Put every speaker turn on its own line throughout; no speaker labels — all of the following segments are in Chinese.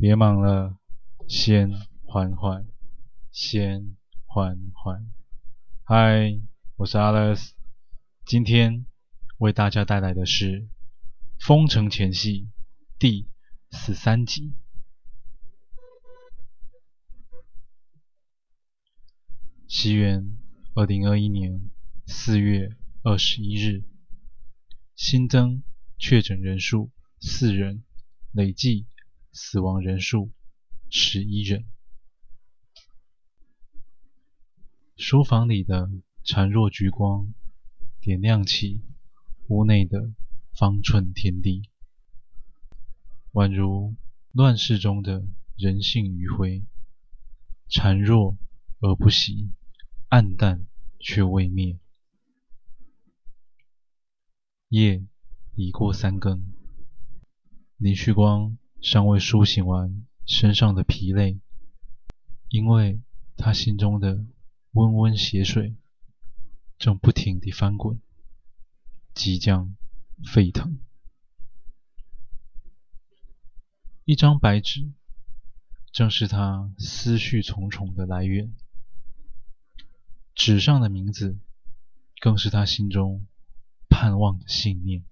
别忙了，先缓缓，先缓缓。嗨，我是 Alex，今天为大家带来的是《封城前夕》第十三集。西元二零二一年四月二十一日，新增确诊人数四人，累计死亡人数十一人。书房里的孱弱橘光，点亮起屋内的方寸天地，宛如乱世中的人性余晖，孱弱而不息。暗淡却未灭。夜已过三更，林旭光尚未苏醒完身上的疲累，因为他心中的温温血水正不停地翻滚，即将沸腾。一张白纸，正是他思绪重重的来源。纸上的名字，更是他心中盼望的信念。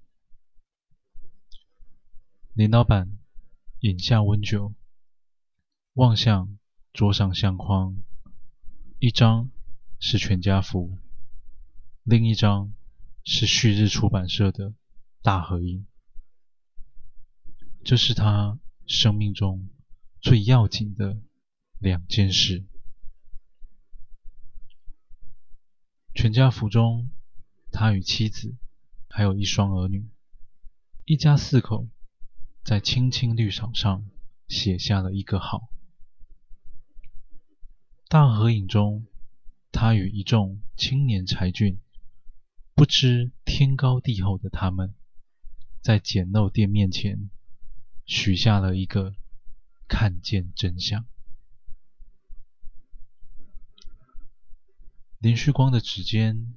林老板饮下温酒，望向桌上相框，一张是全家福，另一张是旭日出版社的大合影。这是他生命中最要紧的两件事。全家福中，他与妻子还有一双儿女，一家四口，在青青绿草上写下了一个好。大合影中，他与一众青年才俊，不知天高地厚的他们，在简陋店面前许下了一个看见真相。林旭光的指尖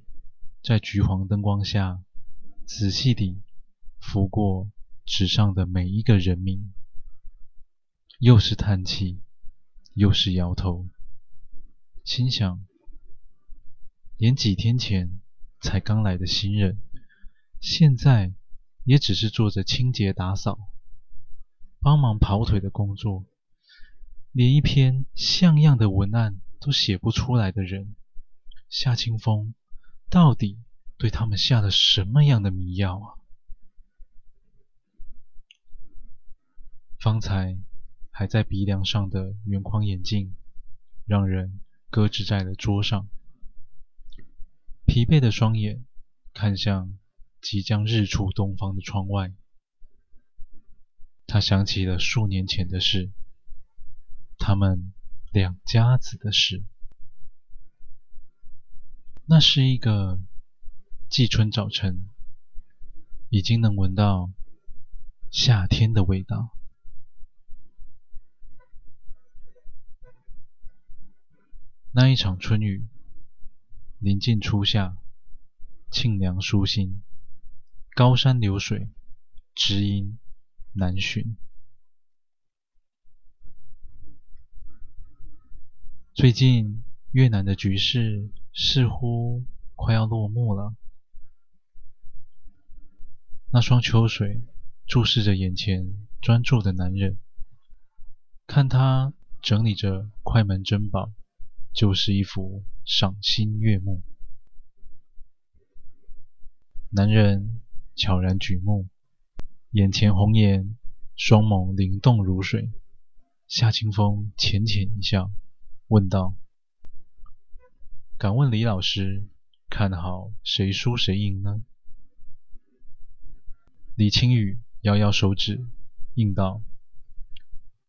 在橘黄灯光下仔细地拂过纸上的每一个人名，又是叹气，又是摇头，心想：连几天前才刚来的新人，现在也只是做着清洁打扫、帮忙跑腿的工作，连一篇像样的文案都写不出来的人。夏清风到底对他们下了什么样的迷药啊？方才还在鼻梁上的圆框眼镜，让人搁置在了桌上。疲惫的双眼看向即将日出东方的窗外，他想起了数年前的事，他们两家子的事。那是一个季春早晨，已经能闻到夏天的味道。那一场春雨，临近初夏，沁凉舒心，高山流水，知音难寻。最近越南的局势。似乎快要落幕了。那双秋水注视着眼前专注的男人，看他整理着快门珍宝，就是一幅赏心悦目。男人悄然举目，眼前红颜，双眸灵动如水。夏清风浅浅一笑，问道。敢问李老师，看好谁输谁赢呢？李青雨摇摇手指，应道：“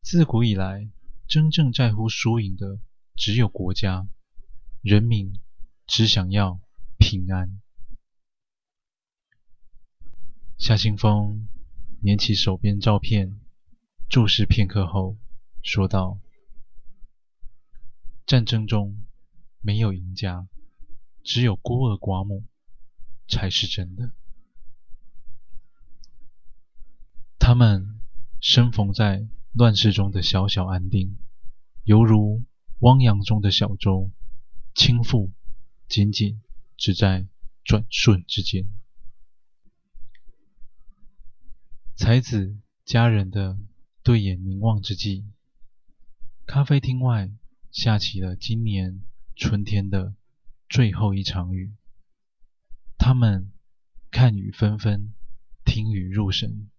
自古以来，真正在乎输赢的只有国家，人民只想要平安。”夏清风捻起手边照片，注视片刻后，说道：“战争中。”没有赢家，只有孤儿寡母，才是真的。他们生逢在乱世中的小小安定，犹如汪洋中的小舟，倾覆仅仅只在转瞬之间。才子佳人的对眼凝望之际，咖啡厅外下起了今年春天的最后一场雨。他们看雨纷纷，听雨入神，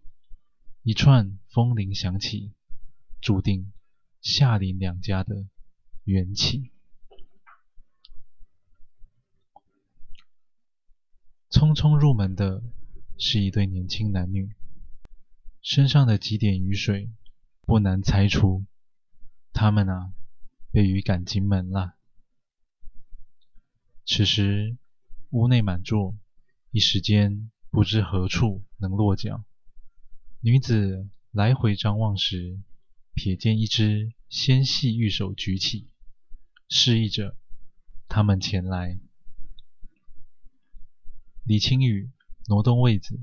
一串风铃响起，注定夏林两家的缘起。匆匆入门的是一对年轻男女，身上的几点雨水，不难猜出，他们啊，被雨赶进门了。此时。屋内满座，一时间不知何处能落脚。女子来回张望时，瞥见一只纤细玉手举起，示意着他们前来。李青雨挪动位子，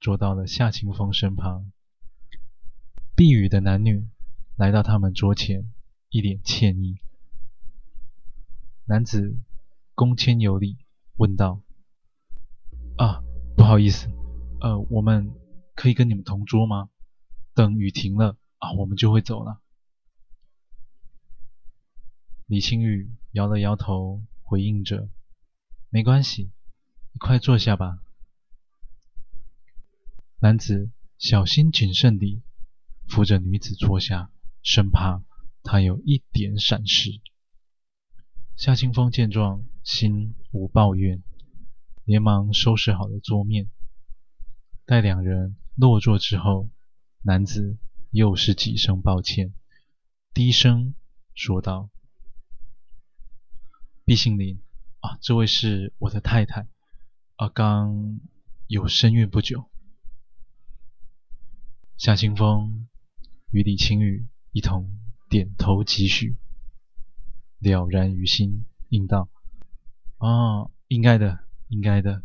坐到了夏清风身旁。避雨的男女来到他们桌前，一脸歉意。男子恭谦有礼。问道：“啊，不好意思，呃，我们可以跟你们同桌吗？等雨停了啊，我们就会走了。”李青玉摇了摇头，回应着：“没关系，你快坐下吧。”男子小心谨慎地扶着女子坐下，生怕她有一点闪失。夏清风见状，心无抱怨，连忙收拾好了桌面。待两人落座之后，男子又是几声抱歉，低声说道：“毕杏林啊，这位是我的太太，啊，刚有身孕不久。”夏清风与李青雨一同点头几许。了然于心，应道：“啊，应该的，应该的。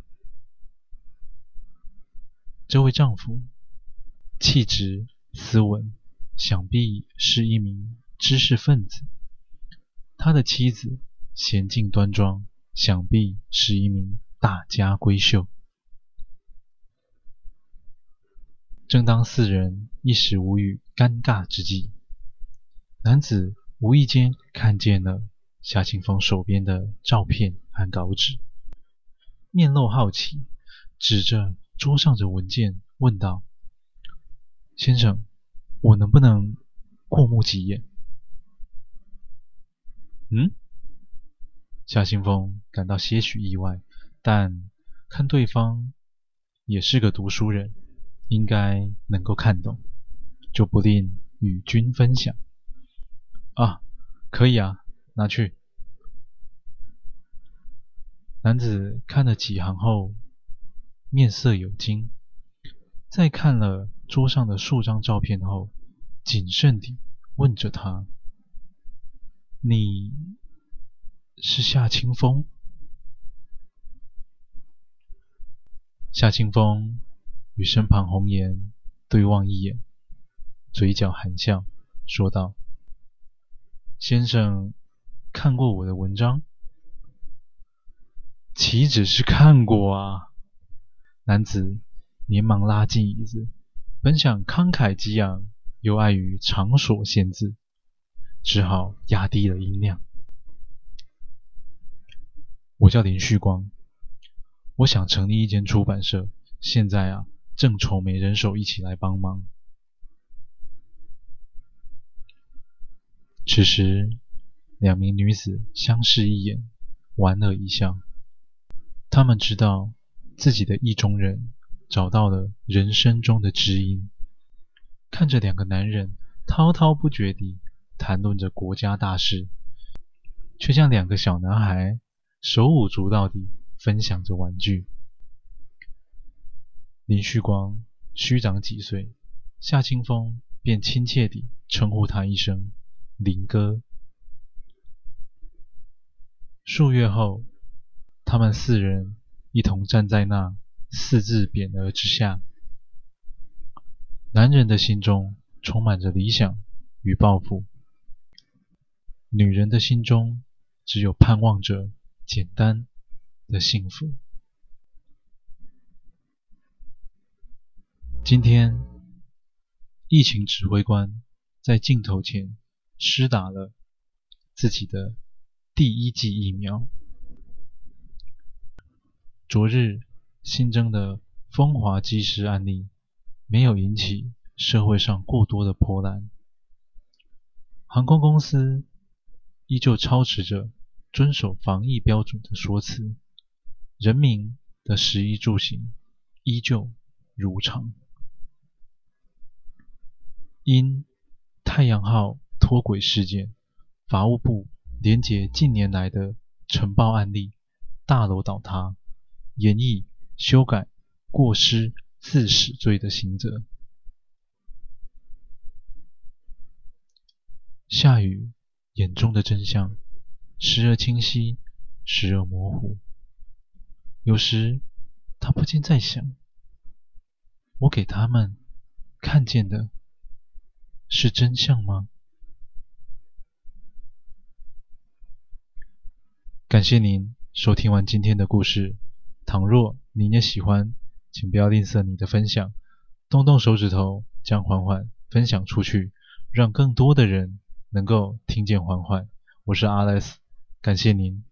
这位丈夫气质斯文，想必是一名知识分子；他的妻子娴静端庄，想必是一名大家闺秀。”正当四人一时无语、尴尬之际，男子。无意间看见了夏清风手边的照片和稿纸，面露好奇，指着桌上的文件问道：“先生，我能不能过目几眼？”嗯？夏清风感到些许意外，但看对方也是个读书人，应该能够看懂，就不吝与君分享。啊，可以啊，拿去。男子看了几行后，面色有惊，在看了桌上的数张照片后，谨慎地问着他：“你是夏清风？”夏清风与身旁红颜对望一眼，嘴角含笑，说道。先生看过我的文章？岂止是看过啊！男子连忙拉近椅子，本想慷慨激昂，又碍于场所限制，只好压低了音量。我叫林旭光，我想成立一间出版社，现在啊，正愁没人手一起来帮忙。此时，两名女子相视一眼，莞尔一笑。她们知道自己的意中人找到了人生中的知音。看着两个男人滔滔不绝地谈论着国家大事，却像两个小男孩手舞足蹈地分享着玩具。林旭光虚长几岁，夏清风便亲切地称呼他一声。林哥。数月后，他们四人一同站在那四字匾额之下。男人的心中充满着理想与抱负。女人的心中只有盼望着简单的幸福。今天，疫情指挥官在镜头前施打了自己的第一剂疫苗。昨日新增的风华机师案例没有引起社会上过多的波澜，航空公司依旧操持着遵守防疫标准的说辞，人民的食衣住行依旧如常。因太阳号脱轨事件，法务部连结近年来的呈报案例，大楼倒塌，研议修改过失致死罪的刑责。夏雨眼中的真相，时而清晰，时而模糊。有时，他不禁在想：我给他们看见的。是真相吗？感谢您收听完今天的故事。倘若您也喜欢，请不要吝啬你的分享，动动手指头将缓缓分享出去，让更多的人能够听见缓缓。我是 Alex，感谢您。